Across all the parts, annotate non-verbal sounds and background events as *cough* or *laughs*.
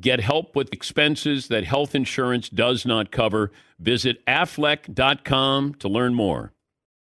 Get help with expenses that health insurance does not cover. Visit aflac.com to learn more.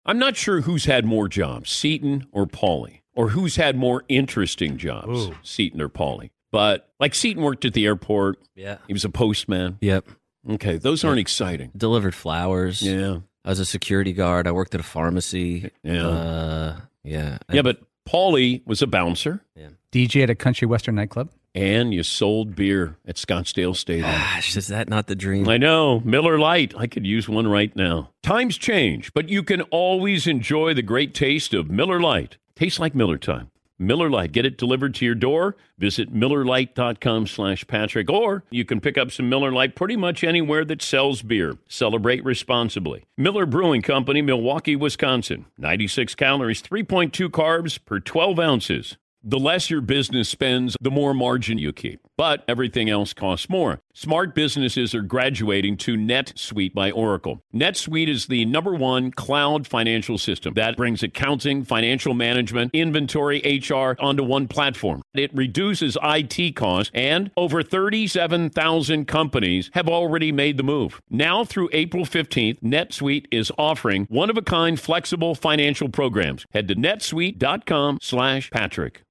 I'm not sure who's had more jobs, Seton or Paulie, or who's had more interesting jobs, Ooh. Seton or Paulie. But like Seton worked at the airport. Yeah. He was a postman. Yep. Okay, those aren't exciting. Delivered flowers. Yeah. I was a security guard. I worked at a pharmacy. Yeah. Uh, yeah. Yeah, but Paulie was a bouncer. DJ at a country western nightclub. And you sold beer at Scottsdale Stadium. Ah, Gosh, is that not the dream? I know. Miller Lite. I could use one right now. Times change, but you can always enjoy the great taste of Miller Lite. Tastes like Miller time. Miller Lite. Get it delivered to your door. Visit MillerLite.com slash Patrick. Or you can pick up some Miller Lite pretty much anywhere that sells beer. Celebrate responsibly. Miller Brewing Company, Milwaukee, Wisconsin. 96 calories, 3.2 carbs per 12 ounces. The less your business spends, the more margin you keep. But everything else costs more. Smart businesses are graduating to NetSuite by Oracle. NetSuite is the number one cloud financial system that brings accounting, financial management, inventory, HR onto one platform. It reduces IT costs, and over 37,000 companies have already made the move. Now through April 15th, NetSuite is offering one-of-a-kind flexible financial programs. Head to netsuite.com slash Patrick.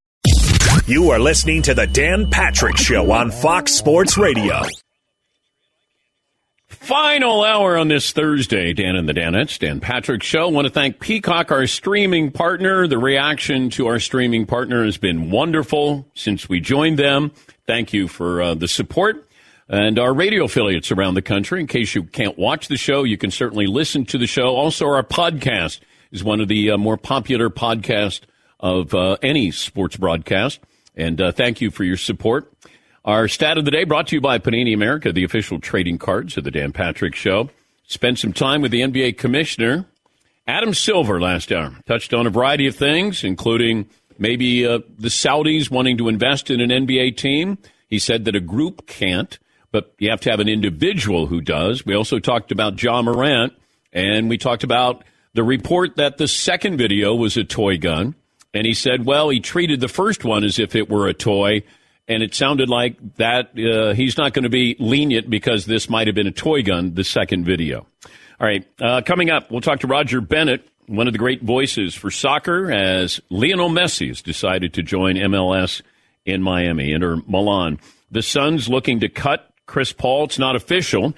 You are listening to the Dan Patrick Show on Fox Sports Radio. Final hour on this Thursday, Dan and the Danettes, Dan Patrick Show. want to thank Peacock, our streaming partner. The reaction to our streaming partner has been wonderful since we joined them. Thank you for uh, the support. And our radio affiliates around the country. In case you can't watch the show, you can certainly listen to the show. Also, our podcast is one of the uh, more popular podcasts of uh, any sports broadcast. And uh, thank you for your support. Our stat of the day brought to you by Panini America, the official trading cards of the Dan Patrick Show. Spent some time with the NBA commissioner, Adam Silver, last hour. Touched on a variety of things, including maybe uh, the Saudis wanting to invest in an NBA team. He said that a group can't, but you have to have an individual who does. We also talked about Ja Morant, and we talked about the report that the second video was a toy gun. And he said, well, he treated the first one as if it were a toy. And it sounded like that uh, he's not going to be lenient because this might have been a toy gun, the second video. All right. Uh, coming up, we'll talk to Roger Bennett, one of the great voices for soccer, as Lionel Messi has decided to join MLS in Miami, Inter Milan. The Suns looking to cut Chris Paul. It's not official,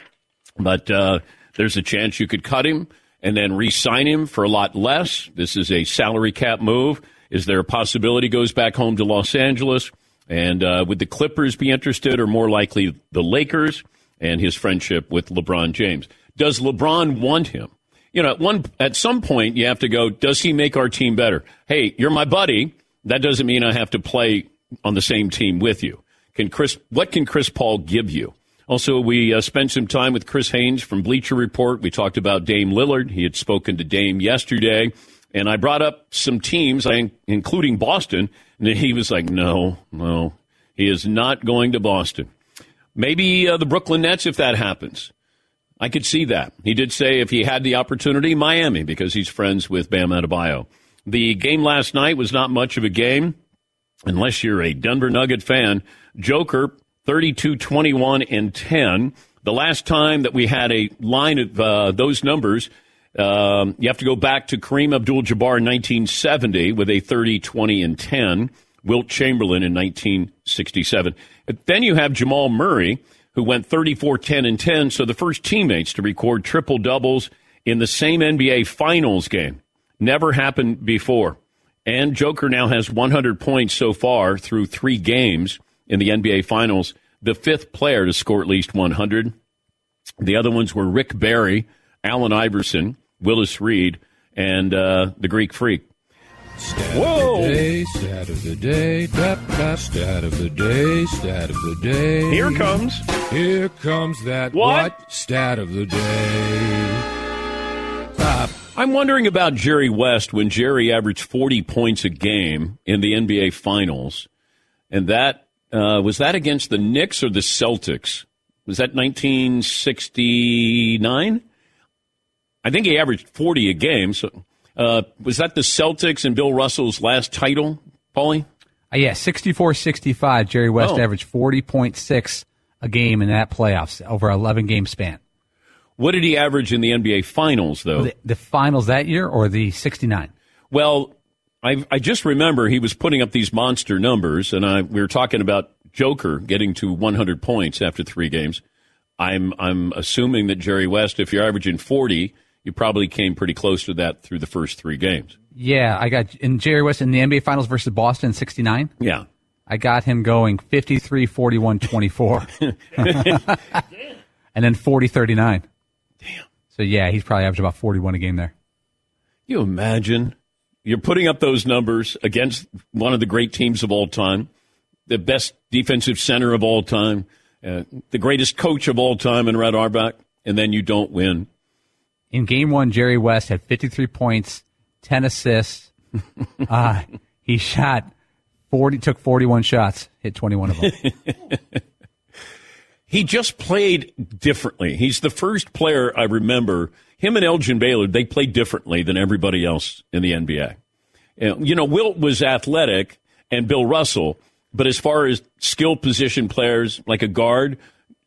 but uh, there's a chance you could cut him and then re sign him for a lot less. This is a salary cap move. Is there a possibility goes back home to Los Angeles? And uh, would the Clippers be interested, or more likely the Lakers and his friendship with LeBron James? Does LeBron want him? You know, at one at some point you have to go. Does he make our team better? Hey, you're my buddy. That doesn't mean I have to play on the same team with you. Can Chris? What can Chris Paul give you? Also, we uh, spent some time with Chris Haynes from Bleacher Report. We talked about Dame Lillard. He had spoken to Dame yesterday. And I brought up some teams, including Boston, and he was like, no, no, he is not going to Boston. Maybe uh, the Brooklyn Nets if that happens. I could see that. He did say if he had the opportunity, Miami, because he's friends with Bam Adebayo. The game last night was not much of a game, unless you're a Denver Nugget fan. Joker, 32 21 and 10. The last time that we had a line of uh, those numbers, um, you have to go back to Kareem Abdul Jabbar in 1970 with a 30, 20, and 10. Wilt Chamberlain in 1967. Then you have Jamal Murray, who went 34, 10, and 10. So the first teammates to record triple doubles in the same NBA Finals game. Never happened before. And Joker now has 100 points so far through three games in the NBA Finals. The fifth player to score at least 100. The other ones were Rick Barry, Allen Iverson, Willis Reed, and uh, the Greek Freak. Stat Whoa! Of the day, stat of the day, tap, tap, stat of the day, stat of the day. Here comes. Here comes that What? Stat of the day. I'm wondering about Jerry West when Jerry averaged 40 points a game in the NBA Finals, and that uh, was that against the Knicks or the Celtics? Was that 1969? I think he averaged 40 a game. So, uh, was that the Celtics and Bill Russell's last title, Paulie? Uh, yeah, 64-65. Jerry West Oh. averaged 40.6 a game in that playoffs over an 11 game span. What did he average in the NBA Finals, though? The, the finals that year or the 69? Well, I, I just remember he was putting up these monster numbers, and I, we were talking about Joker getting to 100 points after three games. I'm I'm assuming that Jerry West, if you're averaging 40, you probably came pretty close to that through the first three games. Yeah, I got in Jerry West in the NBA Finals versus Boston 69. Yeah. I got him going 53 41 24. *laughs* *laughs* and then 40 39. Damn. So, yeah, he's probably averaged about 41 a game there. You imagine you're putting up those numbers against one of the great teams of all time, the best defensive center of all time, uh, the greatest coach of all time in Red Auerbach, and then you don't win. In game one, Jerry West had 53 points, 10 assists. *laughs* uh, he shot 40, took 41 shots, hit 21 of them. *laughs* He just played differently. He's the first player I remember. Him and Elgin Baylor, they played differently than everybody else in the NBA. You know, Wilt was athletic and Bill Russell, but as far as skill position players like a guard,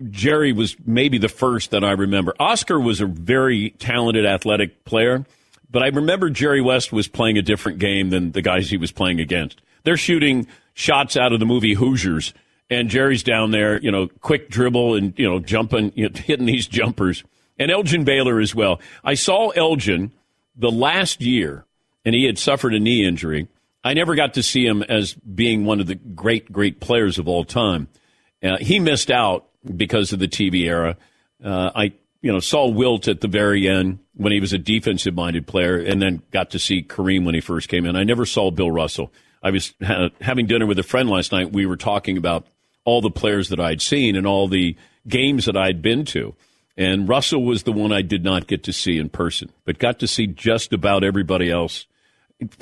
Jerry was maybe the first that I remember. Oscar was a very talented athletic player, but I remember Jerry West was playing a different game than the guys he was playing against. They're shooting shots out of the movie Hoosiers, and Jerry's down there, you know, quick dribble and, you know, jumping, you know, *laughs* hitting these jumpers. And Elgin Baylor as well. I saw Elgin the last year, and he had suffered a knee injury. I never got to see him as being one of the great, great players of all time. Uh, he missed out because of the TV era. Uh, I, you know, saw Wilt at the very end when he was a defensive minded player, and then got to see Kareem when he first came in. I never saw Bill Russell. I was ha- having dinner with a friend last night. We were talking about all the players that I'd seen and all the games that I'd been to. And Russell was the one I did not get to see in person, but got to see just about everybody else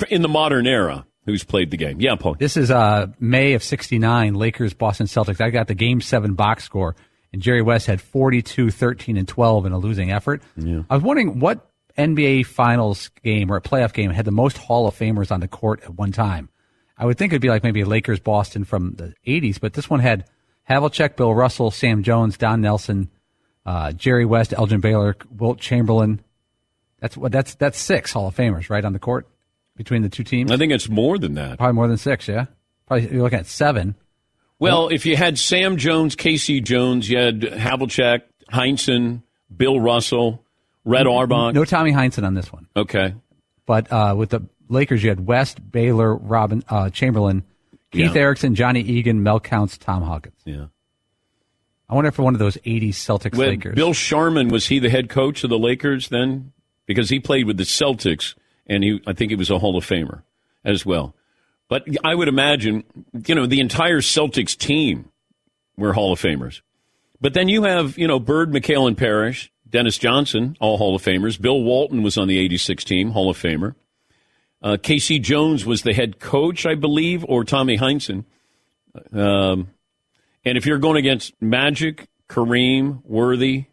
in the modern era who's played the game. Yeah, Paul. This is uh, May of 69, Lakers, Boston Celtics. I got the game seven box score, and Jerry West had 42, 13, and 12 in a losing effort. I was wondering what NBA Finals game or a playoff game had the most Hall of Famers on the court at one time. I would think it'd be like maybe Lakers, Boston from the 80s, but this one had Havlicek, Bill Russell, Sam Jones, Don Nelson, uh, Jerry West, Elgin Baylor, Wilt Chamberlain. That's what that's that's six Hall of Famers right on the court between the two teams. I think it's more than that. Probably more than six, yeah. Probably you're looking at seven. Well, if you had Sam Jones, K.C. Jones, you had Havlicek, Heinsohn, Bill Russell, Red Auerbach. No Tommy Heinsohn on this one, Okay. but uh, with the Lakers, you had West, Baylor, Robin, uh, Chamberlain, Keith Yeah. Erickson, Johnny Egan, Mel Counts, Tom Hawkins. Yeah. I wonder if one of those '80s Celtics When Lakers. Bill Sharman was he the head coach of the Lakers then? Because he played with the Celtics, and he I think he was a Hall of Famer as well. But I would imagine, you know, the entire Celtics team were Hall of Famers. But then you have, you know, Bird, McHale, and Parrish, Dennis Johnson, all Hall of Famers. Bill Walton was on the '86 team, Hall of Famer. Uh, K.C. Jones was the head coach, I believe, or Tommy Heinsohn. Um, and if you're going against Magic, Kareem, Worthy,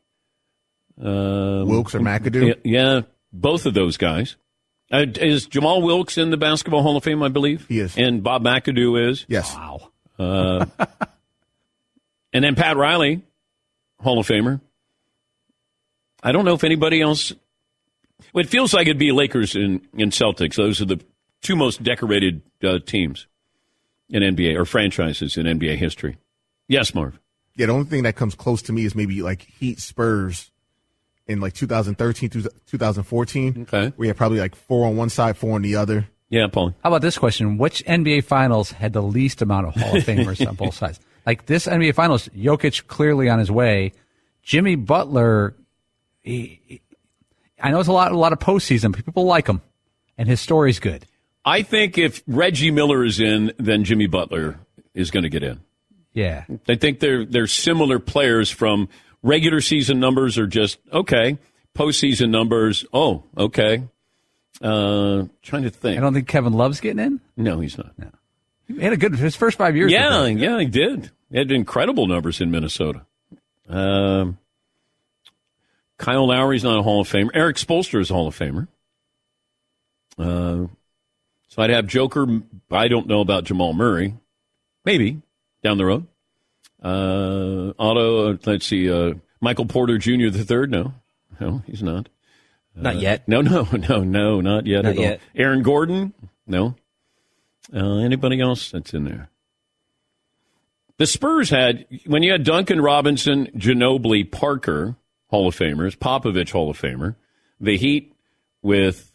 um, Wilkes or McAdoo? yeah, both of those guys. Uh, is Jamal Wilkes in the Basketball Hall of Fame? I believe He is. and Bob McAdoo is, Yes. wow. *laughs* and then Pat Riley, Hall of Famer. I don't know if anybody else. Well, it feels like it'd be Lakers and, and Celtics. Those are the two most decorated uh, teams in NBA or franchises in NBA history. Yes, Marv. Yeah, the only thing that comes close to me is maybe like Heat Spurs in like 2013 through 2014. Okay. We had probably like four on one side, four on the other. Yeah, Paul. How about this question? Which NBA Finals had the least amount of Hall of *laughs* Famers on both sides? Like this NBA Finals, Jokic clearly on his way. Jimmy Butler, he, he- I know it's a lot, a lot of postseason. but People like him, and his story's good. I think if Reggie Miller is in, then Jimmy Butler is going to get in. Yeah, I think they're they're similar players from regular season numbers are just okay. Postseason numbers, oh, okay. Uh, trying to think. I don't think Kevin Love's getting in. no, he's not. He had a good his first five years. Yeah, yeah, he did. He had incredible numbers in Minnesota. Um, Kyle Lowry's not a Hall of Famer. Erik Spoelstra is a Hall of Famer. Uh, so I'd have Joker. I don't know about Jamal Murray. Maybe down the road. Uh, Otto, uh, let's see, uh, Michael Porter Jr. the third. No, no, he's not. Not yet. No, no, *laughs* no, no, not yet. Not at all. Aaron Gordon? No. Uh, anybody else that's in there? The Spurs had, when you had Duncan Robinson, Ginobili, Parker, Hall of Famers, Popovich, Hall of Famer, the Heat with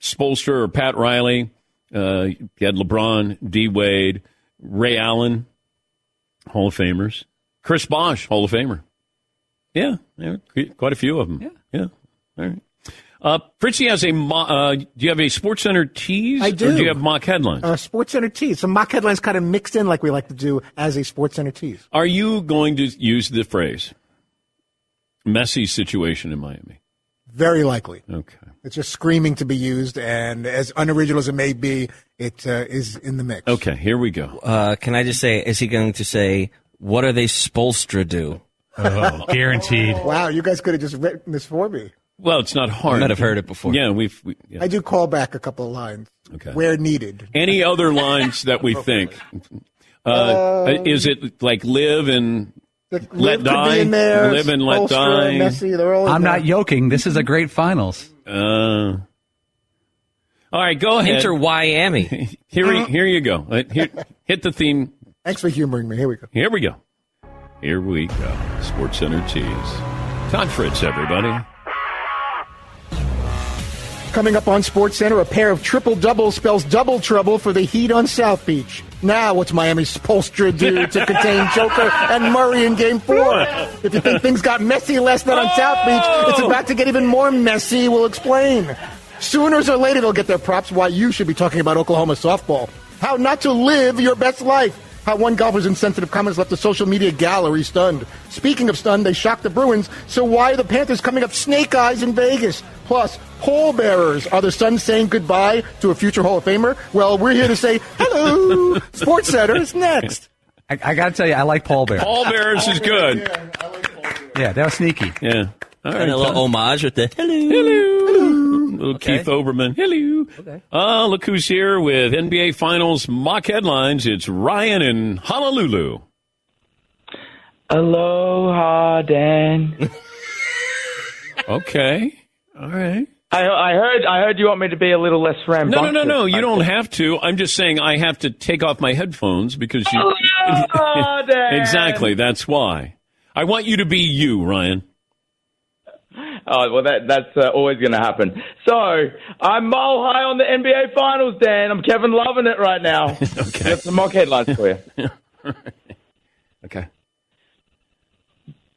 Spoelstra or Pat Riley, uh, you had LeBron, D Wade, Ray Allen, Hall of Famers, Chris Bosh, Hall of Famer. Yeah, yeah, quite a few of them. Yeah. Yeah. All right. Uh, Fritzy has a. Mo- uh, do you have a Sports Center tease? I Or do. do you have mock headlines? Uh, Sports Center tease. Some mock headlines kind of mixed in like we like to do as a Sports Center tease. Are you going to use the phrase "messy situation in Miami"? Very likely. Okay. It's just screaming to be used, and as unoriginal as it may be, it uh, is in the mix. Okay. Here we go. Uh, can I just say, is he going to say, what are they Spolstra do? Oh, *laughs* guaranteed. Wow, you guys could have just written this for me. Well, it's not hard. I might have heard it before. Yeah, we've. We, yeah. I do call back a couple of lines Okay. where needed. Any other lines that we *laughs* think? Uh, is it like live and The Let Liv could die, be in there. live and let Spolstra, die. Messi, they're all I'm there. not yoking. This is a great finals. uh? All right, go ahead. Enter Miami. *laughs* Here, here you go. Uh, Here, hit the theme. Thanks for humoring me. Here we go. Here we go. Here we go. Sports Center tease. Todd Fritz, everybody. Coming up on Sports Center, a pair of triple doubles spells double trouble for the Heat on South Beach. Now, what's Miami's Spolstra do *laughs* to contain Joker and Murray in Game Four? If you think things got messy last night on South Beach, it's oh! about to get even more messy. We'll explain. Sooners or later, they'll get their props. Why you should be talking about Oklahoma softball. How not to live your best life. How one golfer's insensitive comments left the social media gallery stunned. Speaking of stunned, they shocked the Bruins. So why are the Panthers coming up snake eyes in Vegas? Plus, pallbearers. Are the Suns saying goodbye to a future Hall of Famer? Well, we're here to say hello. *laughs* Sports Center is next. I, I got to tell you, I like Paul bearers. Paul bearers is good. Yeah, that was sneaky. Yeah. All right. And a little Todd. homage with the hello. Hello, little Okay. Keith Olbermann. Hello. Okay. Uh, look who's here with NBA Finals mock headlines. It's Ryan in Honolulu. Aloha, Dan. *laughs* Okay. All right. I, I heard. I heard you want me to be a little less No, rambunctious. no, no, no. You don't have to. I'm just saying I have to take off my headphones because you. *laughs* Dan. exactly. That's why. I want you to be you, Ryan. Oh well, that that's uh, always going to happen. So I'm mile high on the NBA Finals, Dan. I'm Kevin loving it right now. *laughs* Okay. Got some mock headlines for you. *laughs* Okay.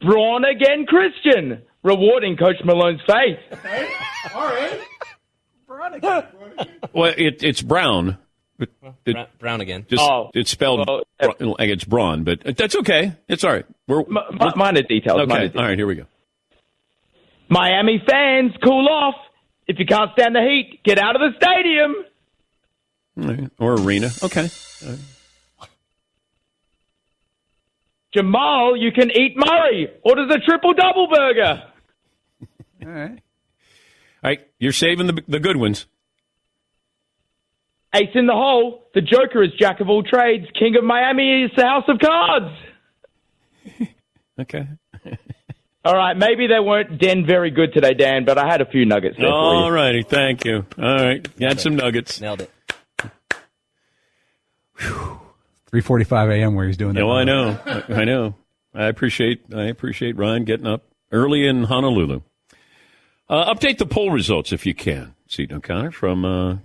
Braun again, Christian, rewarding Coach Malone's faith. *laughs* Well, it, it's brown. But it, Brown, Brown again. just Oh, it's spelled well, like it's brawn, but that's okay. It's all right. We're, M- m- minor details. minor okay. details. All right. Here we go. Miami fans, cool off. If you can't stand the heat, get out of the stadium. All right. Or arena. Okay. Jamal, you can eat Murray. Orders a triple double burger. All right. All right. You're saving the the good ones. Ace in the hole. The Joker is jack of all trades. King of Miami is the House of Cards. *laughs* Okay. *laughs* All right, maybe they weren't Den very good today, Dan, but I had a few nuggets there for All you. righty. Thank you. All right. You had some nuggets. Nailed it. 3:45 a.m. where he's doing that. No, I know. I, I know. I appreciate. I appreciate Ryan getting up early in Honolulu. Uh, update the poll results if you can, Seton O'Connor, from uh,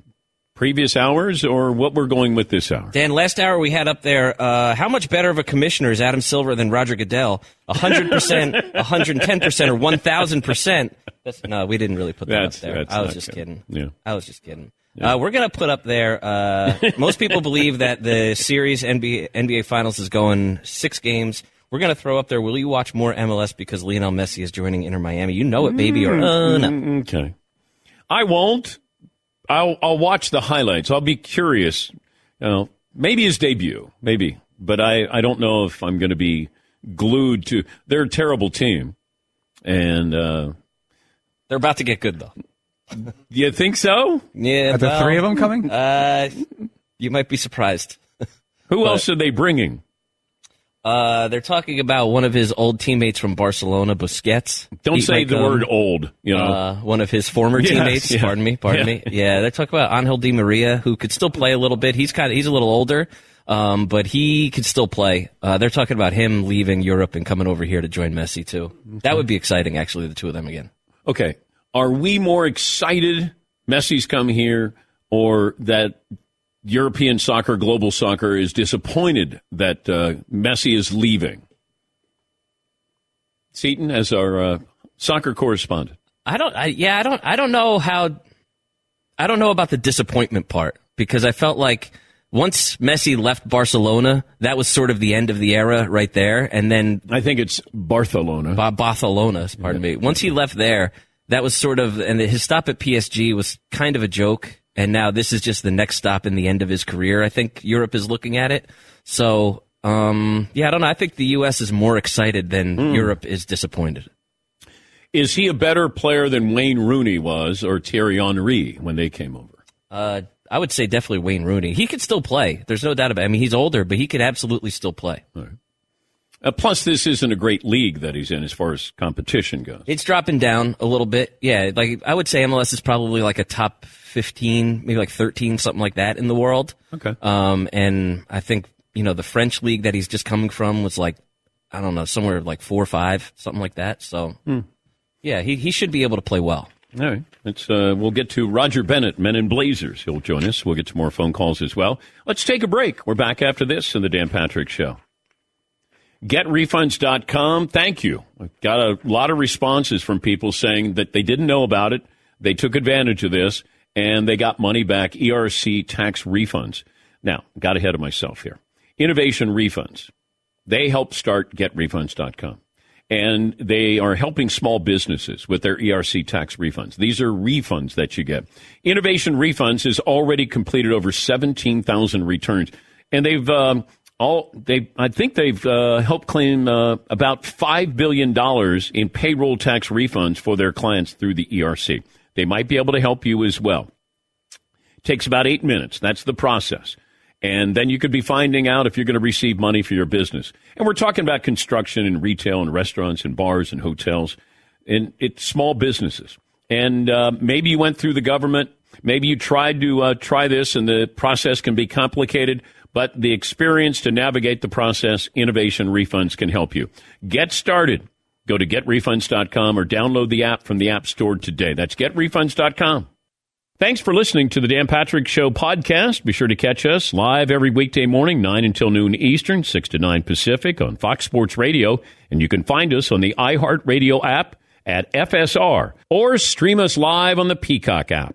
previous hours or what we're going with this hour. Dan, last hour we had up there, uh, how much better of a commissioner is Adam Silver than Roger Goodell? 100%, 110%, *laughs* or 1,000%. That's, no, we didn't really put that That's- up there. I was just good. kidding. Yeah. I was just kidding. Uh, we're going to put up there, uh, *laughs* most people believe that the series NBA, NBA Finals is going six games. We're going to throw up there, will you watch more MLS because Lionel Messi is joining Inter Miami? You know it, baby, or uh, no. Mm, Okay. I won't. I'll I'll watch the highlights. I'll be curious. You know, maybe his debut, maybe, but I I don't know if I'm going to be glued to. They're a terrible team, and uh, They're about to get good though. you think so? Yeah, Are the well, three of them coming? Uh, you might be surprised. Who else are they bringing? Uh, they're talking about one of his old teammates from Barcelona, Busquets. Don't say the word old. You know, Uh, one of his former *laughs* Yes, teammates. yeah. Pardon me. Pardon Yeah. me. Yeah, they're talking about Angel Di Maria, who could still play a little bit. He's kind of he's a little older, um, but he could still play. Uh, they're talking about him leaving Europe and coming over here to join Messi too. That would be exciting, actually, the two of them again. okay. Are we more excited Messi's come here, or that European soccer, global soccer, is disappointed that uh, Messi is leaving? Seton, as our uh, soccer correspondent. I don't. I, yeah, I don't. I don't know how. I don't know about the disappointment part because I felt like once Messi left Barcelona, that was sort of the end of the era right there, and then I think it's Barcelona. Ba- Barcelona, pardon me. Once he left there, that was sort of, and his stop at PSG was kind of a joke. And now this is just the next stop in the end of his career. I think Europe is looking at it. So, um, yeah, I don't know. I think the U.S. is more excited than Europe is disappointed. Is he a better player than Wayne Rooney was or Thierry Henry when they came over? Uh, I would say definitely Wayne Rooney. He could still play. There's no doubt about it. I mean, he's older, but he could absolutely still play. Uh, plus, this isn't a great league that he's in as far as competition goes. It's dropping down a little bit. Yeah, like I would say MLS is probably like a top 15, maybe like 13, something like that in the world. Okay. Um, and I think, you know, the French league that he's just coming from was like, I don't know, somewhere like four or five, something like that. So, yeah, he, he should be able to play well. All right. It's, uh, we'll get to Roger Bennett, Men in Blazers. He'll join us. We'll get to more phone calls as well. Let's take a break. We're back after this in the Dan Patrick Show. GetRefunds.com. Thank you. Got a lot of responses from people saying that they didn't know about it. They took advantage of this and they got money back, ERC tax refunds. Now, got ahead of myself here. Innovation Refunds. They help start GetRefunds.com. And they are helping small businesses with their ERC tax refunds. These are refunds that you get. Innovation Refunds has already completed over 17,000 returns. And they've, um, all, they, I think they've, uh, helped claim, uh, about $5 billion in payroll tax refunds for their clients through the ERC. They might be able to help you as well. Takes about eight minutes. That's the process. And then you could be finding out if you're going to receive money for your business. And we're talking about construction and retail and restaurants and bars and hotels and it's small businesses. And uh, maybe you went through the government. Maybe you tried to uh, try this and the process can be complicated, but the experience to navigate the process, innovation refunds can help you. Get started. Go to getrefunds.com or download the app from the App Store today. That's getrefunds.com. Thanks for listening to the Dan Patrick Show podcast. Be sure to catch us live every weekday morning, 9 until noon Eastern, 6 to 9 Pacific on Fox Sports Radio. And you can find us on the iHeartRadio app at FSR or stream us live on the Peacock app.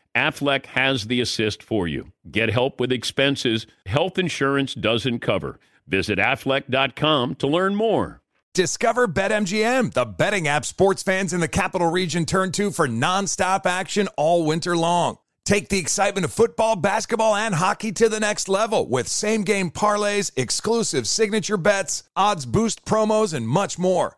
Aflac has the assist for you. Get help with expenses health insurance doesn't cover. Visit aflac.com to learn more. Discover BetMGM, the betting app sports fans in the capital region turn to for nonstop action all winter long. Take the excitement of football, basketball, and hockey to the next level with same game parlays, exclusive signature bets, odds boost promos, and much more.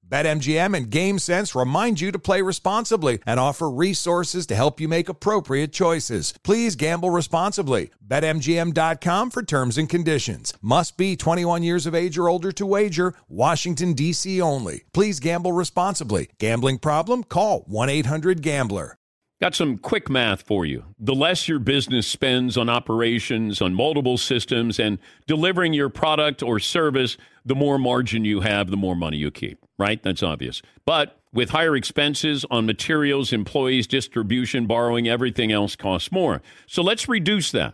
BetMGM and GameSense remind you to play responsibly and offer resources to help you make appropriate choices. Please gamble responsibly. BetMGM.com for terms and conditions. Must be 21 years of age or older to wager. Washington, D.C. only. Please gamble responsibly. Gambling problem? Call 1 800 Gambler. Got some quick math for you. The less your business spends on operations, on multiple systems, and delivering your product or service, the more margin you have, the more money you keep, right? That's obvious. But with higher expenses on materials, employees, distribution, borrowing, everything else costs more. So let's reduce that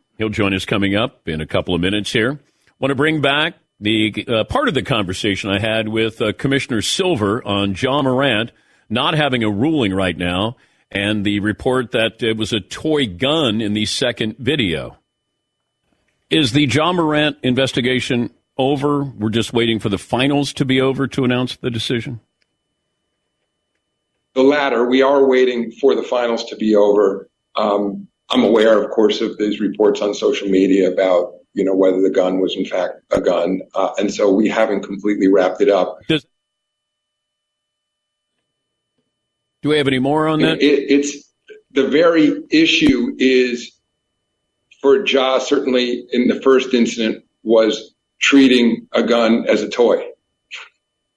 He'll join us coming up in a couple of minutes here. Want to bring back the uh, part of the conversation I had with uh, Commissioner Silver on Ja Morant not having a ruling right now and the report that it was a toy gun in the second video. Is the Ja Morant investigation over? We're just waiting for the finals to be over to announce the decision? The latter. We are waiting for the finals to be over. Um, I'm aware, of course, of these reports on social media about you know whether the gun was in fact a gun, uh, and so we haven't completely wrapped it up. Does, do we have any more on that? It, it's the very issue is for Ja certainly in the first incident was treating a gun as a toy.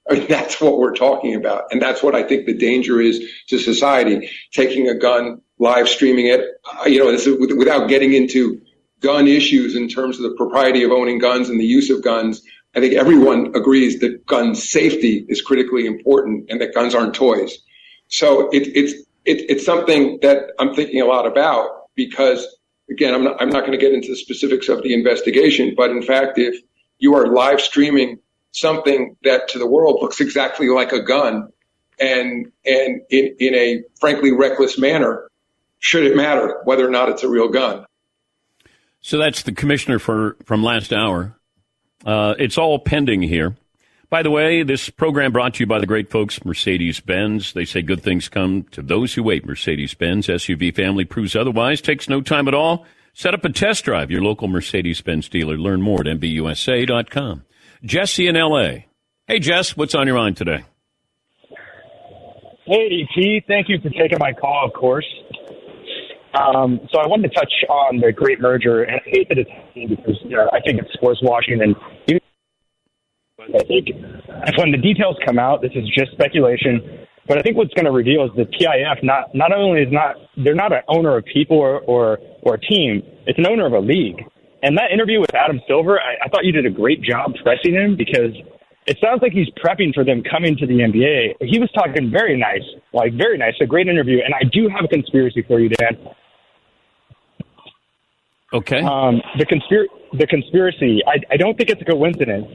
I mean, that's what we're talking about. And that's what I think the danger is to society, taking a gun live streaming it. Uh, you know, this is without getting into gun issues in terms of the propriety of owning guns and the use of guns. I think everyone agrees that gun safety is critically important and that guns aren't toys. So it, it's it, it's something that I'm thinking a lot about because again, I'm not, I'm not going to get into the specifics of the investigation, but in fact, if you are live streaming something that to the world looks exactly like a gun and and in, in a frankly reckless manner, should it matter whether or not it's a real gun? So that's the commissioner for from last hour. Uh, it's all pending here. By the way, this program brought to you by the great folks Mercedes Benz. They say good things come to those who wait. Mercedes Benz SUV family proves otherwise. Takes no time at all. Set up a test drive. Your local Mercedes Benz dealer. Learn more at MBUSA.com. Jesse in LA. Hey, Jess, what's on your mind today? Hey, DT. Thank you for taking my call, of course. Um, so I wanted to touch on the great merger, and I hate that it's happening because you know, I think it's sports washing, and I think when the details come out, this is just speculation. But I think what's going to reveal is the PIF not not only is not they're not an owner of people or or, or a team, it's an owner of a league. And that interview with Adam Silver, I, I thought you did a great job pressing him because it sounds like he's prepping for them coming to the NBA. He was talking very nice, like very nice, a great interview. And I do have a conspiracy for you, Dan. Okay. Um, the conspir- the conspiracy. I, I don't think it's a coincidence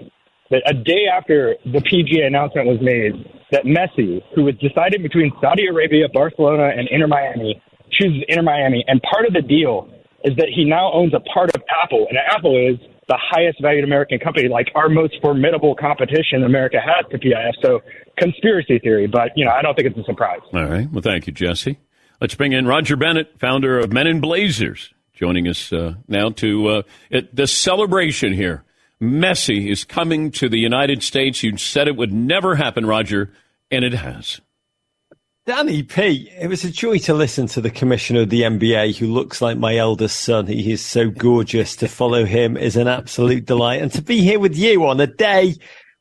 that a day after the PGA announcement was made, that Messi, who was deciding between Saudi Arabia, Barcelona, and Inter Miami, chooses Inter Miami, and part of the deal is that he now owns a part of Apple, and Apple is the highest valued American company, like our most formidable competition America has to PIF. So conspiracy theory, but you know, I don't think it's a surprise. All right. Well, thank you, Jesse. Let's bring in Roger Bennett, founder of Men in Blazers joining us uh, now to uh, the celebration here. Messi is coming to the United States. You said it would never happen, Roger, and it has. Danny P, it was a joy to listen to the commissioner of the NBA who looks like my eldest son. He is so gorgeous. To follow him is an absolute delight. And to be here with you on a day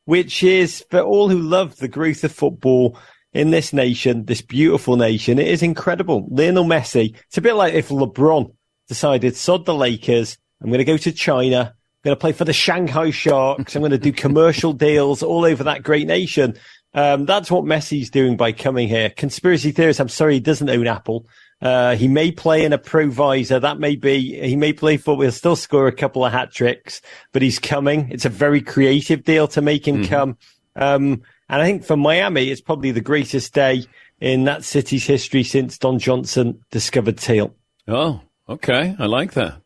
which is for all who love the growth of football in this nation, this beautiful nation, it is incredible. Lionel Messi, it's a bit like if LeBron decided, sod the Lakers, I'm going to go to China, I'm going to play for the Shanghai Sharks, I'm going to do commercial deals all over that great nation. Um, that's what Messi's doing by coming here. Conspiracy theorists, I'm sorry, he doesn't own Apple. Uh, he may play in a provisor. That may be, he may play football. He'll still score a couple of hat tricks, but he's coming. It's a very creative deal to make him mm-hmm. come. Um, and I think for Miami, it's probably the greatest day in that city's history since Don Johnson discovered teal. Oh, okay. I like that.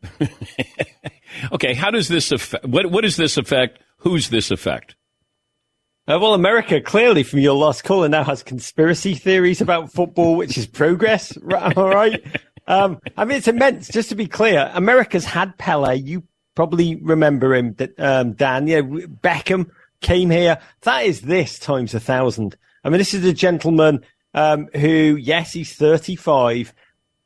*laughs* okay. How does this affect, what, what does this affect? Who's this affect? Uh, well, America clearly, from your last caller, now has conspiracy theories about football, which is progress. *laughs* Right, all right. Um, I mean, it's immense. Just to be clear, America's had Pele. You probably remember him, um, Dan. Yeah, Beckham came here. That is this times a thousand. I mean, this is a gentleman um, who, yes, he's 35,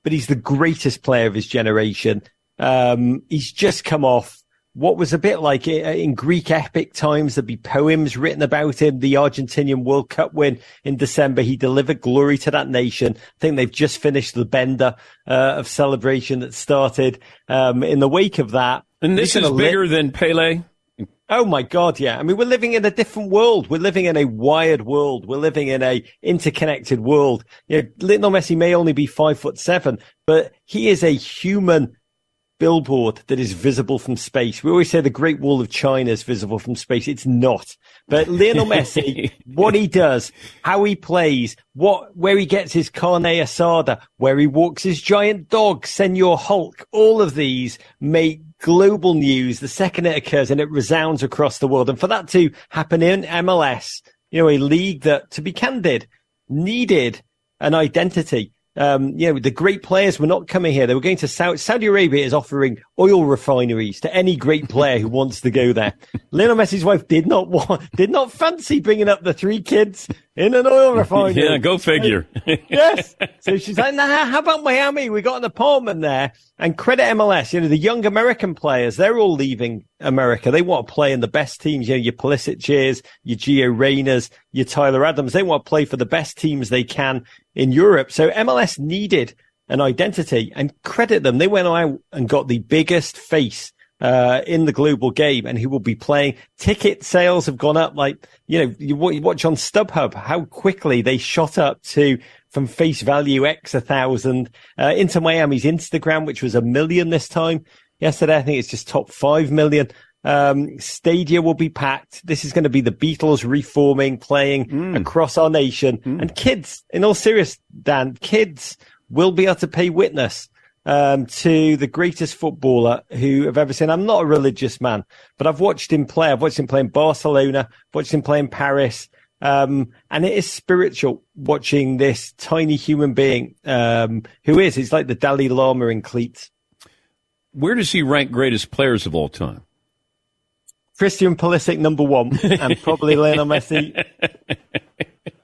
but he's the greatest player of his generation. Um, he's just come off what was a bit like uh, in Greek epic times, there'd be poems written about him. The Argentinian World Cup win in December, he delivered glory to that nation. I think they've just finished the bender uh, of celebration that started um, in the wake of that. And this is bigger li- than Pele. Oh my God, yeah. I mean, we're living in a different world. We're living in a wired world. We're living in a interconnected world. You know, Lionel Messi may only be five foot seven, but he is a human billboard that is visible from space. We always say the Great Wall of China is visible from space. It's not. But *laughs* Lionel Messi, what he does, how he plays, what, where he gets his carne asada, where he walks his giant dog, Senor Hulk, all of these make global news the second it occurs and it resounds across the world. And for that to happen in MLS, you know, a league that, to be candid, needed an identity um, you know, the great players were not coming here. They were going to Saudi, Saudi Arabia is offering oil refineries to any great player who wants to go there. *laughs* Lionel Messi's wife did not want, did not fancy bringing up the three kids in an oil refinery. *laughs* Yeah, go figure. yes. *laughs* So she's like, nah, how about Miami? We got an apartment there and credit MLS. You know, the young American players, they're all leaving America. They want to play in the best teams. You know, your Pulisic your Gio Reynas, your Tyler Adams. They want to play for the best teams they can in Europe. So MLS needed an identity and credit them. They went out and got the biggest face uh, in the global game and he will be playing. Ticket sales have gone up like, you know, you, you watch on StubHub how quickly they shot up to from face value X a thousand, uh, Inter Miami's Instagram, which was a million this time. Yesterday, I think it's just top five million. Um, Stadia will be packed. This is going to be the Beatles reforming, playing mm. across our nation. Mm. And kids, in all seriousness, Dan, kids will be able to pay witness um, to the greatest footballer who I've ever seen. I'm not a religious man, but I've watched him play. I've watched him play in Barcelona, watched him play in Paris. Um, and it is spiritual watching this tiny human being, um, who is, he's like the Dalai Lama in cleats. Where does he rank greatest players of all time? Christian Pulisic number one, and probably *laughs* Lionel Messi.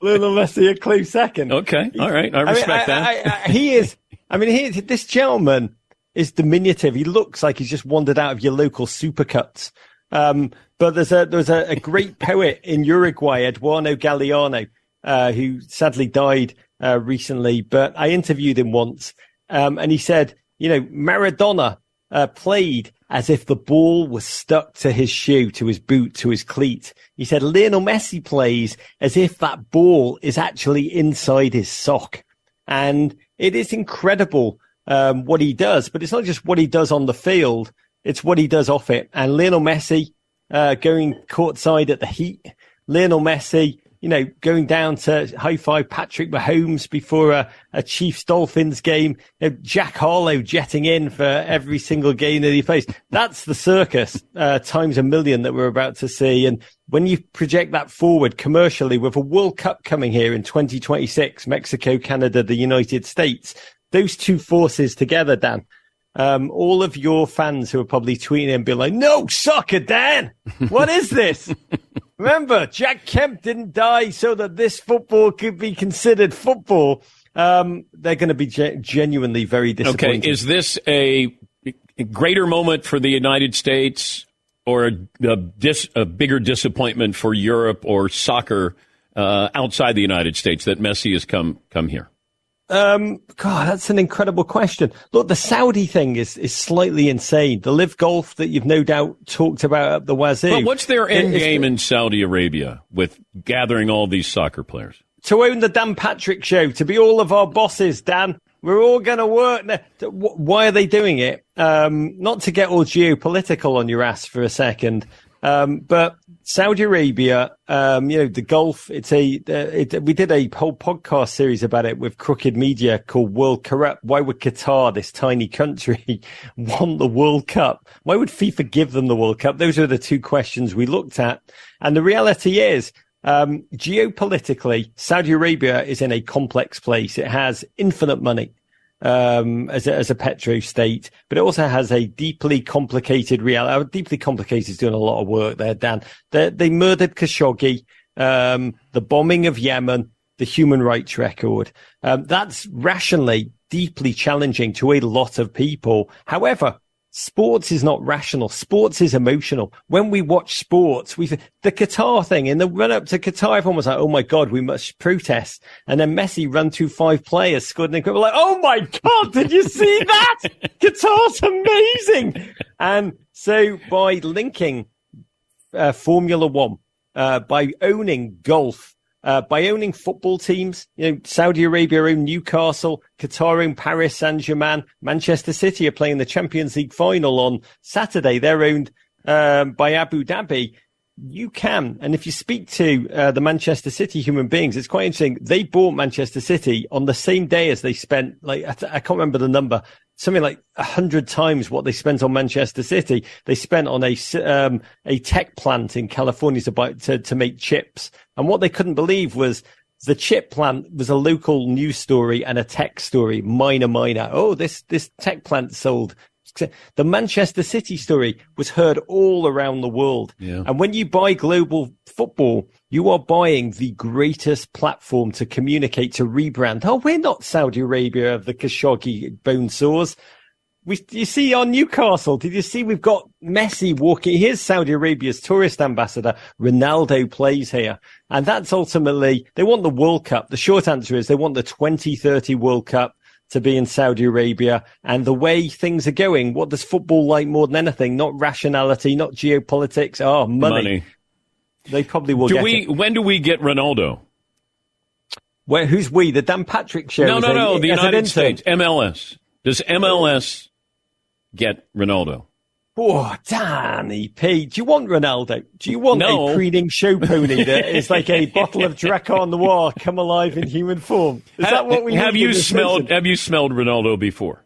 Lionel Messi a close second. Okay, all right, I respect I mean, I, that. I, he is I mean, he, this gentleman is diminutive. He looks like he's just wandered out of your local supercuts. Um, but there's a there's a, a great *laughs* poet in Uruguay, Eduardo Galeano, uh, who sadly died uh, recently. But I interviewed him once, um, and he said, you know, Maradona uh, played as if the ball was stuck to his shoe, to his boot, to his cleat. He said Lionel Messi plays as if that ball is actually inside his sock. And it is incredible um, what he does, but it's not just what he does on the field; it's what he does off it. And Lionel Messi uh, going courtside at the Heat, Lionel Messi, you know, going down to high five Patrick Mahomes before a, a Chiefs Dolphins game, you know, Jack Harlow jetting in for every single game that he plays. That's the circus uh, times a million that we're about to see. And when you project that forward commercially with a World Cup coming here in 2026, Mexico, Canada, the United States, those two forces together, Dan, um, all of your fans who are probably tweeting and being like, no, soccer, Dan, what is this? *laughs* Remember, Jack Kemp didn't die so that this football could be considered football. Um, they're going to be ge- genuinely very disappointed. Okay, is this a greater moment for the United States or a, a, dis, a bigger disappointment for Europe or soccer uh, outside the United States that Messi has come come here? Um, God, that's an incredible question. Look, the Saudi thing is, is slightly insane. The LIV golf that you've no doubt talked about at the Wazoo. But what's their end game in Saudi Arabia with gathering all these soccer players? to own the Dan Patrick show, to be all of our bosses, Dan. We're all going to work. now. Why are they doing it? Um, not to get all geopolitical on your ass for a second, um, but Saudi Arabia, um, you know, the Gulf. It's a. It, we did a whole podcast series about it with Crooked Media called World Corrupt. Why would Qatar, this tiny country, *laughs* want the World Cup? Why would FIFA give them the World Cup? Those are the two questions we looked at, and the reality is. Um, geopolitically, Saudi Arabia is in a complex place. It has infinite money um, as a, as a petro state, but it also has a deeply complicated reality. Uh, deeply complicated is doing a lot of work there, Dan. They, they murdered Khashoggi, um, the bombing of Yemen, the human rights record. Um, that's rationally deeply challenging to a lot of people. However, sports is not rational. Sports is emotional. When we watch sports, we the Qatar thing in the run up to Qatar, everyone was like, "Oh my god, we must protest." And then Messi run through five players, scored an incredible. Like, "Oh my god, did you see *laughs* that? Qatar's amazing!" And so by linking uh, Formula One, uh, by owning golf, uh, by owning football teams, you know, Saudi Arabia own Newcastle, Qatar own Paris Saint Germain, Manchester City are playing the Champions League final on Saturday. They're owned um, by Abu Dhabi. You can, and if you speak to uh, the Manchester City human beings, it's quite interesting. They bought Manchester City on the same day as they spent, like I, I can't remember the number, something like a hundred times what they spent on Manchester City. They spent on a um, a tech plant in California to buy to, to make chips, and what they couldn't believe was the chip plant was a local news story and a tech story, minor, minor. Oh, this this tech plant sold. The Manchester City story was heard all around the world. Yeah. And when you buy global football, you are buying the greatest platform to communicate, to rebrand. Oh, we're not Saudi Arabia of the Khashoggi bone saws. We, you see on Newcastle, did you see we've got Messi walking? Here's Saudi Arabia's tourist ambassador. Ronaldo plays here. And that's ultimately, they want the World Cup. The short answer is they want the 2030 World Cup to be in Saudi Arabia. And the way things are going, what does football like more than anything? Not rationality, not geopolitics. Oh, money. Money. They probably will Do we? it. When do we get Ronaldo? Where, who's we? The Dan Patrick show? No, no, a- no. The United? States, MLS. Does MLS get Ronaldo? Oh, Danny P. Do you want Ronaldo? Do you want No. a preening show pony that is like a bottle of Drakkar Noir come alive in human form? Is that what we have need you smelled? season? Have you smelled Ronaldo before?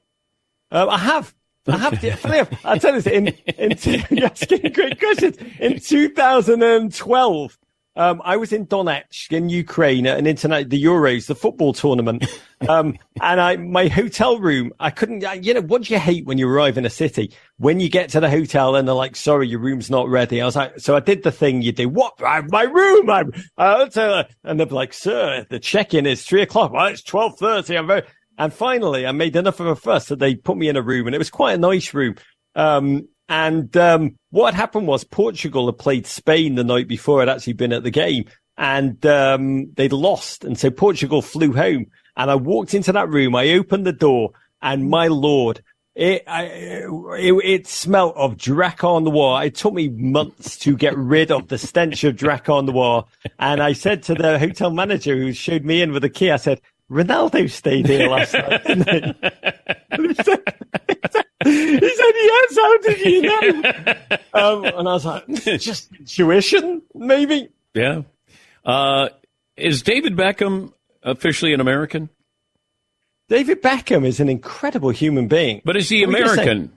Um, I have. I have. funny enough, I'll tell you this. In, in two, *laughs* you're asking great questions. In 2012, um, I was in Donetsk in Ukraine at an internet, the Euros, the football tournament. *laughs* Um, and I, my hotel room, I couldn't, I- you know, what do you hate when you arrive in a city? When you get to the hotel and they're like, sorry, your room's not ready. I was like, so I did the thing you do. What? I- have My room. I, I'll tell her. And they're like, sir, the check-in is three o'clock. Well, it's 1230. I'm very, and finally I made enough of a fuss that they put me in a room and it was quite a nice room. Um, and, um, what happened was Portugal had played Spain the night before I'd actually been at the game and, um, they'd lost. And so Portugal flew home and I walked into that room. I opened the door and my Lord, it, I, it, it smelled of Drakkar Noir. It took me months to get rid of the stench of Drakkar Noir. And I said to the hotel manager who showed me in with the key, I said, Ronaldo stayed here last night, didn't he? *laughs* He said, he said, yes, how did you know? Um, and I was like, *laughs* just intuition, maybe? Yeah. Uh, is David Beckham officially an American? David Beckham is an incredible human being. But is he What were you? American?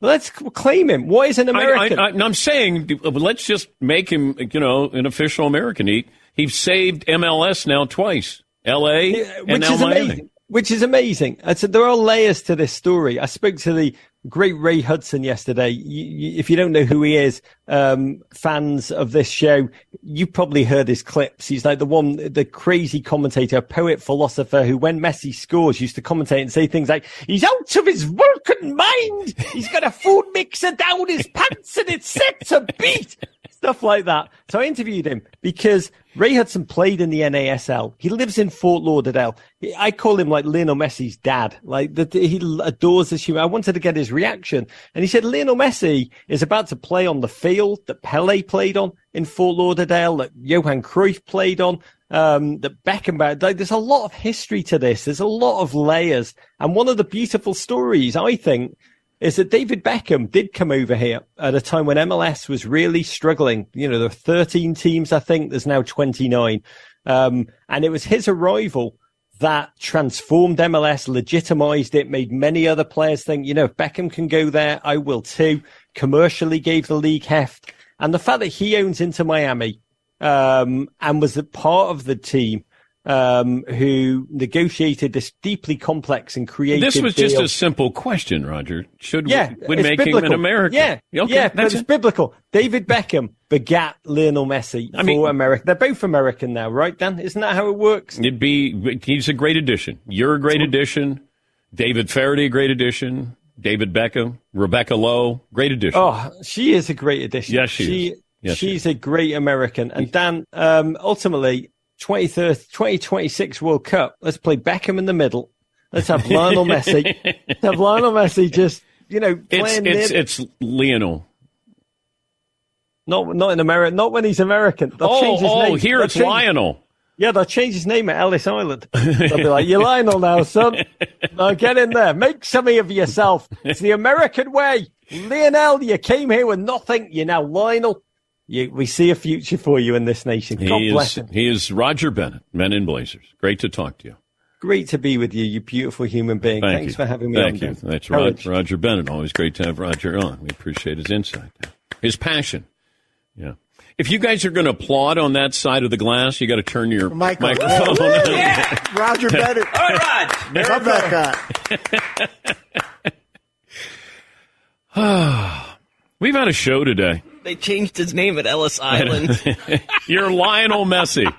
Let's claim him. What is an American? I, I, am saying, let's just make him, you know, an official American. He he saved MLS now twice, L.A. and which now is Miami. amazing. Which is amazing. I said there are layers to this story. I spoke to the great Ray Hudson yesterday. You, you, if you don't know who he is, um, fans of this show, you probably heard his clips. He's like the one, the crazy commentator, poet, philosopher who, when Messi scores, used to commentate and say things like, he's out of his Vulcan mind. He's got a food mixer down his pants and it's set to beat stuff like that. So I interviewed him because Ray Hudson played in the NASL. He lives in Fort Lauderdale. I call him like Lionel Messi's dad. Like the, he adores this human. I wanted to get his reaction, and he said Lionel Messi is about to play on the field that Pele played on in Fort Lauderdale, that Johan Cruyff played on. Um, that Beckenbauer, like, there's a lot of history to this. There's a lot of layers. And one of the beautiful stories, I think, is that David Beckham did come over here at a time when MLS was really struggling. You know, there were 13 teams, I think. There's now 29. Um, and it was his arrival that transformed MLS, legitimized it, made many other players think, you know, if Beckham can go there, I will too. Commercially gave the league heft. And the fact that he owns Inter Miami, um, and was a part of the team um, who negotiated this deeply complex and creative. This was deal. just a simple question, Roger. Should yeah, we, make biblical. him an American? Yeah, okay, yeah, that's it's it. biblical. David Beckham begat Lionel Messi I for mean- America. They're both American now, right, Dan? Isn't that how it works? It'd be he's a great addition. You're a great addition. David Faraday, a great addition. David Beckham, Rebecca Lowe, great addition. Oh, she is a great addition. Yes, she is. Yes, she she's a great American. And Dan, um, ultimately, 23rd, 2026 World Cup. Let's play Beckham in the middle. Let's have Lionel Messi. Let's have Lionel Messi just, you know, playing it's near- it's Lionel. not not in America, not when he's American. They'll Oh, change his oh, name. here They'll it's change- Lionel. Yeah, they'll change his name at Ellis Island. They'll be like, *laughs* "You're Lionel now, son. *laughs* Now get in there, make something of yourself. It's the American way." Lionel, you came here with nothing. You're now Lionel. You, we see a future for you in this nation. God He bless is him. he is Roger Bennett, Men in Blazers. Great to talk to you. Great to be with you, you beautiful human being. Thank Thanks you. for having me Thank on. you. Dan. That's Rod, Courage. Roger Bennett. Always great to have Roger on. We appreciate his insight, his passion. Yeah. If you guys are going to applaud on that side of the glass, you got to turn your Michael. microphone. *laughs* Yeah. Roger Bennett. All right, Rod. Love that guy. *laughs* Ah. We've had a show today. They changed his name at Ellis Island. *laughs* You're Lionel Messi.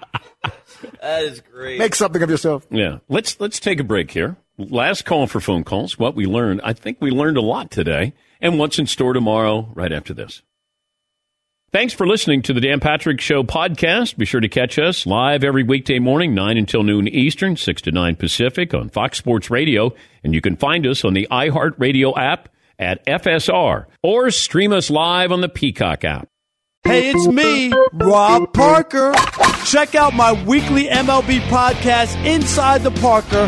that is great. Make something of yourself. Yeah. Let's let's take a break here. Last call for phone calls. What we learned. I think we learned a lot today. And what's in store tomorrow right after this. Thanks for listening to the Dan Patrick Show podcast. Be sure to catch us live every weekday morning, 9 until noon Eastern, 6 to 9 Pacific on Fox Sports Radio. And you can find us on the iHeartRadio app at FSR or stream us live on the Peacock app. Hey, it's me, Rob Parker. Check out my weekly MLB podcast, Inside the Parker,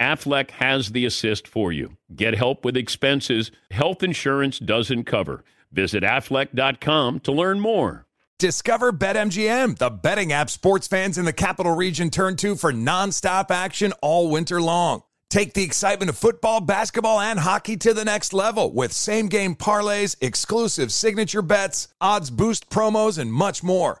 Aflac has the assist for you. Get help with expenses health insurance doesn't cover. Visit aflac.com to learn more. Discover BetMGM, the betting app sports fans in the capital region turn to for nonstop action all winter long. Take the excitement of football, basketball, and hockey to the next level with same game parlays, exclusive signature bets, odds boost promos, and much more.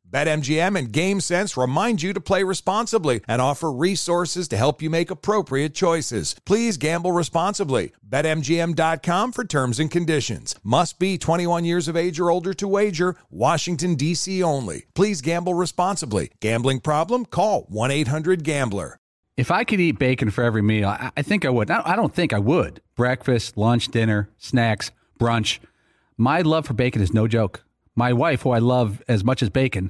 BetMGM and GameSense remind you to play responsibly and offer resources to help you make appropriate choices. Please gamble responsibly. BetMGM.com for terms and conditions. Must be 21 years of age or older to wager. Washington, D.C. only. Please gamble responsibly. Gambling problem? Call 1 800 Gambler. If I could eat bacon for every meal, I, I think I would. I, I don't think I would. Breakfast, lunch, dinner, snacks, brunch. My love for bacon is no joke. My wife, who I love as much as bacon,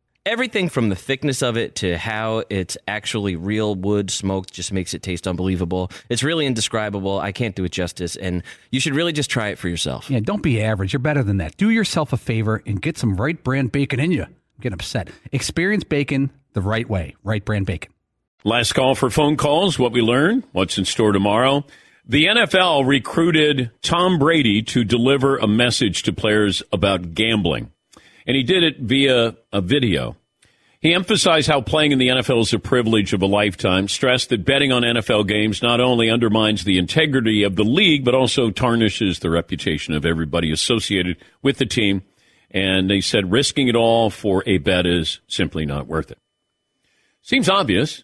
Everything from the thickness of it to how it's actually real wood smoked just makes it taste unbelievable. It's really indescribable. I can't do it justice, and you should really just try it for yourself. Yeah, don't be average. You're better than that. Do yourself a favor and get some Wright brand bacon in you. I'm getting upset. Experience bacon the right way. Wright brand bacon. Last call for phone calls. What we learned, what's in store tomorrow. The NFL recruited Tom Brady to deliver a message to players about gambling, and he did it via a video. He emphasized how playing in the NFL is a privilege of a lifetime, stressed that betting on NFL games not only undermines the integrity of the league, but also tarnishes the reputation of everybody associated with the team. And they said risking it all for a bet is simply not worth it. Seems obvious.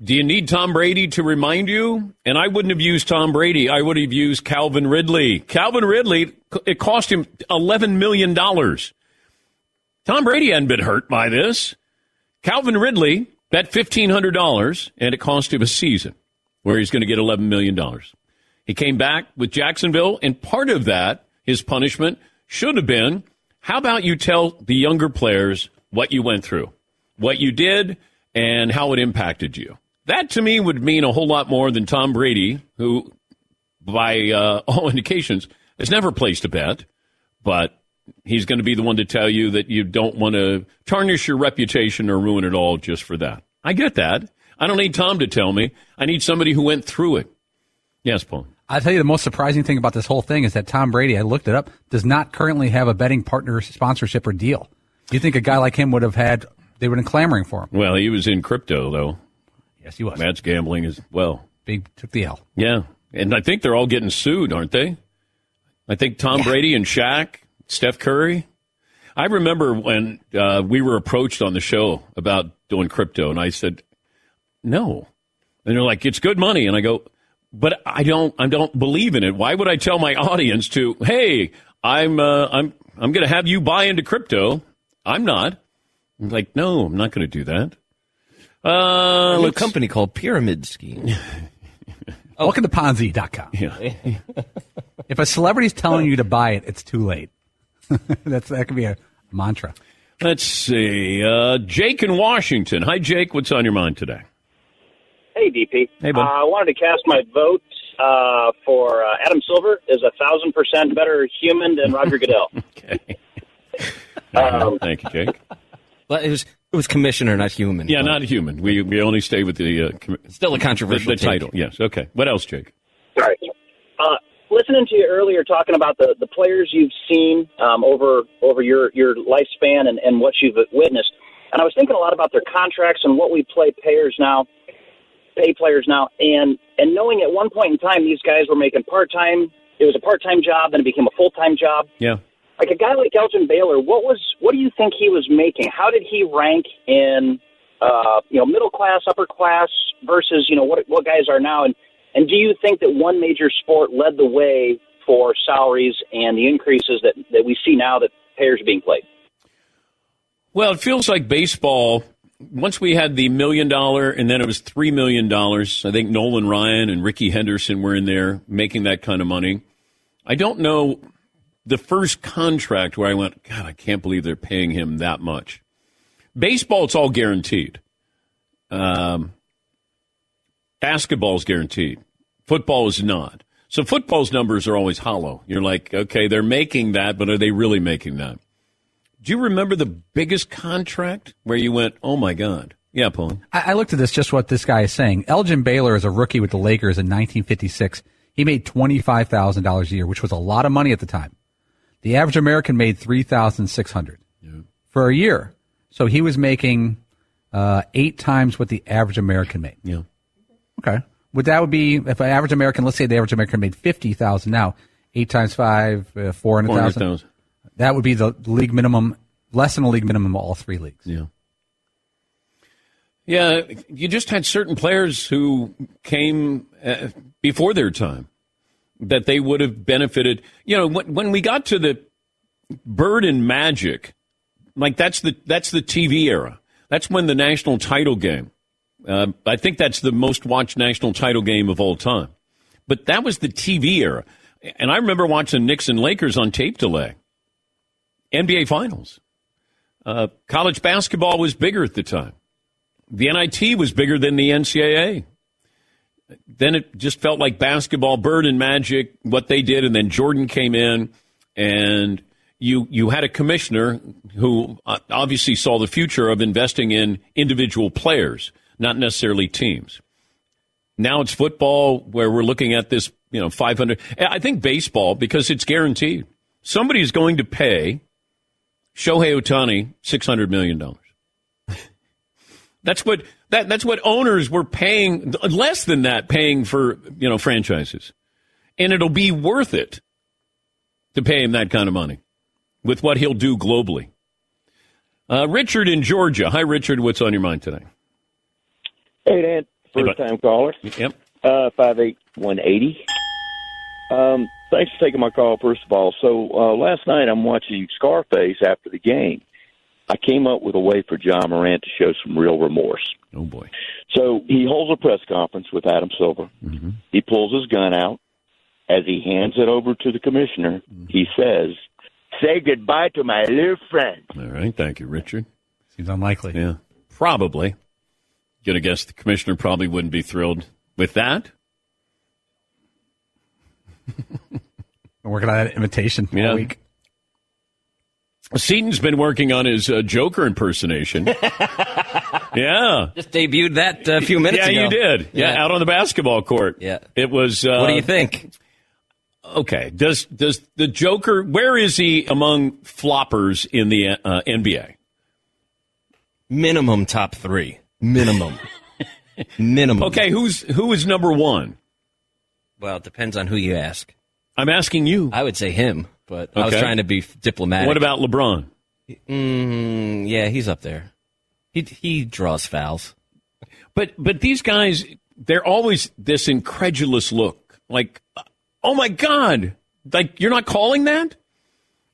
Do you need Tom Brady to remind you? And I wouldn't have used Tom Brady. I would have used Calvin Ridley. Calvin Ridley, it cost him $11 million. Tom Brady hadn't been hurt by this. Calvin Ridley bet $1,500, and it cost him a season where he's going to get $11 million. He came back with Jacksonville, and part of that, his punishment, should have been how about you tell the younger players what you went through, what you did, and how it impacted you? That to me would mean a whole lot more than Tom Brady, who, by uh, *laughs* all indications, has never placed a bet, but he's going to be the one to tell you that you don't want to tarnish your reputation or ruin it all just for that. I get that. I don't need Tom to tell me. I need somebody who went through it. Yes, Paul. I'll tell you the most surprising thing about this whole thing is that Tom Brady, I looked it up, does not currently have a betting partner sponsorship or deal. You think a guy like him would have had, they would have been clamoring for him. Well, he was in crypto, though. Yes, he was. Match gambling as well. Big took the L. Yeah. And I think they're all getting sued, aren't they? I think Tom Brady and Shaq, Steph Curry. I remember when uh, we were approached on the show about doing crypto, and I said, no. And they're like, it's good money. And I go, but I don't, I don't believe in it. Why would I tell my *laughs* audience to, hey, I'm, uh, I'm, I'm going to have you buy into crypto? I'm not. I'm like, no, I'm not going to do that. Uh, a new company called Pyramid Scheme. *laughs* Welcome to Ponzi.com. Yeah. *laughs* if a celebrity's telling you to buy it, it's too late. *laughs* That's that could be a mantra. Let's see. Uh, Jake in Washington. Hi, Jake. What's on your mind today? Hey, DP. Hey, bud. Uh, I wanted to cast my vote uh, for uh, Adam Silver is a thousand percent better human than Roger Goodell. *laughs* Um, *laughs* Thank you, Jake. But it was it was commissioner, not human. Yeah, not human. We we only stay with the uh, com- Still a controversial the, the title. Yes. Okay. What else, Jake? Sorry. Listening to you earlier talking about the, the players you've seen um, over over your, your lifespan and, and what you've witnessed, and I was thinking a lot about their contracts and what we play players now, pay players now, and and knowing at one point in time these guys were making part time. It was a part time job, then it became a full time job. Yeah. Like a guy like Elgin Baylor, what was what do you think he was making? How did he rank in uh, you know middle class, upper class versus you know what what guys are now? And and do you think that one major sport led the way for salaries and the increases that that we see now that players are being played? Well, it feels like baseball. Once we had the million dollar, and then it was three million dollars. I think Nolan Ryan and Rickey Henderson were in there making that kind of money. I don't know the first contract where I went, God, I can't believe they're paying him that much. Baseball, it's all guaranteed. Um, basketball is guaranteed. Football is not. So football's numbers are always hollow. You're like, okay, they're making that, but are they really making that? Do you remember the biggest contract where you went, oh my God? Yeah, Paul. I, I looked at this, just what this guy is saying. Elgin Baylor is a rookie with the Lakers in 1956. He made $25,000 a year, which was a lot of money at the time. The average American made 3600 for a year. So he was making uh, eight times what the average American made. Yeah. Okay. Would that would be if an average American, let's say the average American made fifty thousand now, eight times five, uh, four hundred thousand. That would be the league minimum, less than the league minimum of all three leagues. Yeah. Yeah, you just had certain players who came uh, before their time that they would have benefited. You know, when, when we got to the Bird and Magic, like that's the that's the TV era. That's when the national title game. Uh, I think that's the most watched national title game of all time. But that was the TV era, and I remember watching Knicks and Lakers on tape delay. NBA Finals. Uh, college basketball was bigger at the time. The NIT was bigger than the NCAA. Then it just felt like basketball, Bird and Magic, what they did, and then Jordan came in, and you you had a commissioner who uh, obviously saw the future of investing in individual players, not necessarily teams. Now it's football where we're looking at this, you know, 500. I think baseball because it's guaranteed. Somebody is going to pay Shohei Ohtani $600 million. *laughs* that's what that that's what owners were paying less than that paying for, you know, franchises. And it'll be worth it to pay him that kind of money with what he'll do globally. Uh, Richard in Georgia. Hi, Richard. What's on your mind today? Hey, Dan. First time caller. Yep. Uh, five eight one eighty. Um, thanks for taking my call. First of all, so uh, last night I'm watching Scarface after the game. I came up with a way for Ja Morant to show some real remorse. Oh boy! So he holds a press conference with Adam Silver. Mm-hmm. He pulls his gun out. As he hands it over to the commissioner, Mm-hmm. he says, "Say goodbye to my little friend." All right. Thank you, Richard. Seems unlikely. Yeah. Probably. Gonna guess the commissioner probably wouldn't be thrilled with that. *laughs* I'm working on that imitation Yeah. all week. Seton's been working on his uh, Joker impersonation. *laughs* yeah. Just debuted that uh, a few minutes ago. yeah, ago. you did. Yeah. out on the basketball court. Yeah. It was. Uh, What do you think? Okay. Does does the Joker? Where is he among floppers in the uh, NBA? Minimum top three. Minimum. Minimum. Okay. Who's who is number one? Well, it depends on who you ask. I'm asking you. I would say him, but I was trying to be diplomatic. What about LeBron? Mm, yeah, he's up there. He he draws fouls. But but these guys, they're always this incredulous look, like, oh my god, like you're not calling that.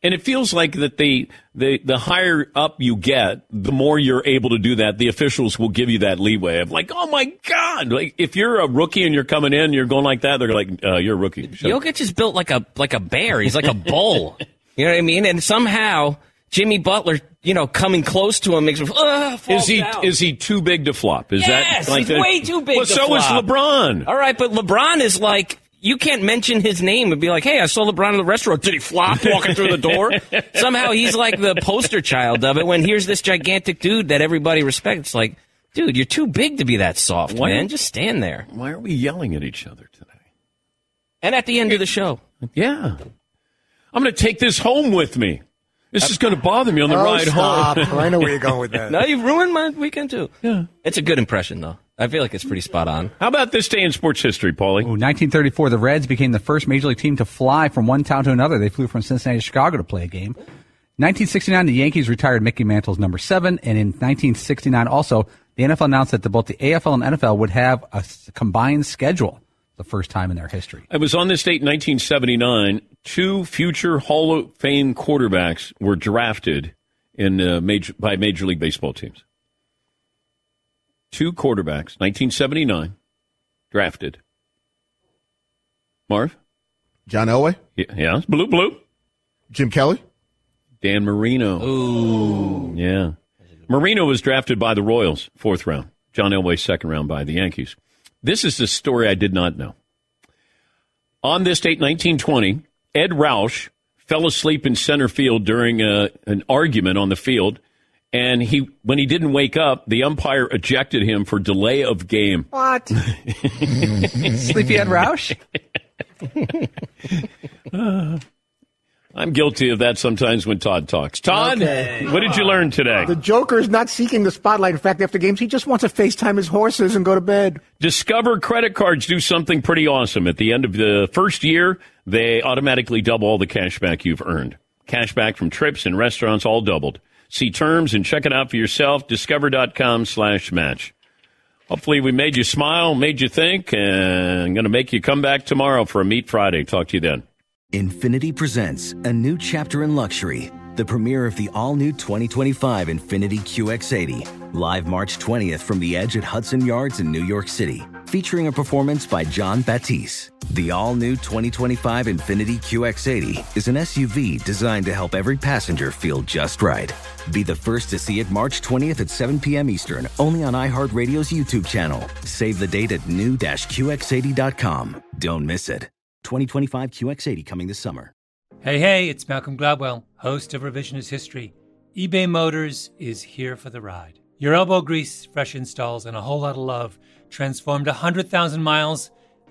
And it feels like that the, the the higher up you get, the more you're able to do that. The officials will give you that leeway of like, oh my god, like if you're a rookie and you're coming in, you're going like that, they're like, uh, you're a rookie. Shut. Jokic is built like a like a bear. He's like a *laughs* bull. you know what I mean? And somehow Jimmy Butler, you know, coming close to him makes him. Uh, Is he down. is he too big to flop? Is yes, that like he's the- way too big. Well, so is. LeBron. All right, but LeBron is like. You can't mention his name and be like, "Hey, I saw LeBron in the restaurant. Did he flop walking through the door?" *laughs* Somehow he's like the poster child of it. When here's this gigantic dude that everybody respects, like, dude, you're too big to be that soft, Why- man. Just stand there. Why are we yelling at each other today? And at the end of the show, Yeah. I'm going to take this home with me. This is going to bother me on the Oh, ride stop. home. I know where you're going with *laughs* that. No, you've ruined my weekend too. Yeah. It's a good impression though. I feel like it's pretty spot on. How about this day in sports history, Paulie? Ooh, 1934, the Reds became the first major league team to fly from one town to another. They flew from Cincinnati to Chicago to play a game. 1969, the Yankees retired Mickey Mantle's number seven, and in 1969, also the NFL announced that the, both the AFL and NFL would have a combined schedule, the first time in their history. It was on this date in 1979. Two future Hall of Fame quarterbacks were drafted in uh, major by Major League Baseball teams. Two quarterbacks, 1979, drafted. Marv? John Elway, Y- Yeah, blue, blue. Jim Kelly. Dan Marino. Ooh. Yeah. Marino was drafted by the Royals, fourth round. John Elway, second round by the Yankees. This is the story I did not know. On this date, 1920, Edd Roush fell asleep in center field during a, an argument on the field. And he, when he didn't wake up, the umpire ejected him for delay of game. What? *laughs* Sleepyhead Roush? Uh, *laughs* I'm guilty of that sometimes when Todd talks. Todd, Okay. what did you learn today? The Joker is not seeking the spotlight. In fact, after games, he just wants to FaceTime his horses and go to bed. Discover credit cards do something pretty awesome. At the end of the first year, they automatically double all the cash back you've earned. Cash back from trips and restaurants all doubled. See terms and check it out for yourself. Discover.com slash match. Hopefully we made you smile, made you think, and I'm going to make you come back tomorrow for a Meet Friday. Talk to you then. Infiniti presents a new chapter in luxury, the premiere of the all new 2025 Infiniti QX80, live March 20th from the edge at Hudson Yards in New York City, featuring a performance by Jon Batiste. The all new 2025 Infiniti QX80 is an SUV designed to help every passenger feel just right. Be the first to see it March 20th at 7 p.m. Eastern, only on iHeartRadio's YouTube channel. Save the date at new-QX80.com. Don't miss it. 2025 QX80 coming this summer. Hey, hey, it's Malcolm Gladwell, host of Revisionist History. eBay Motors is here for the ride. Your elbow grease, fresh installs, and a whole lot of love transformed 100,000 miles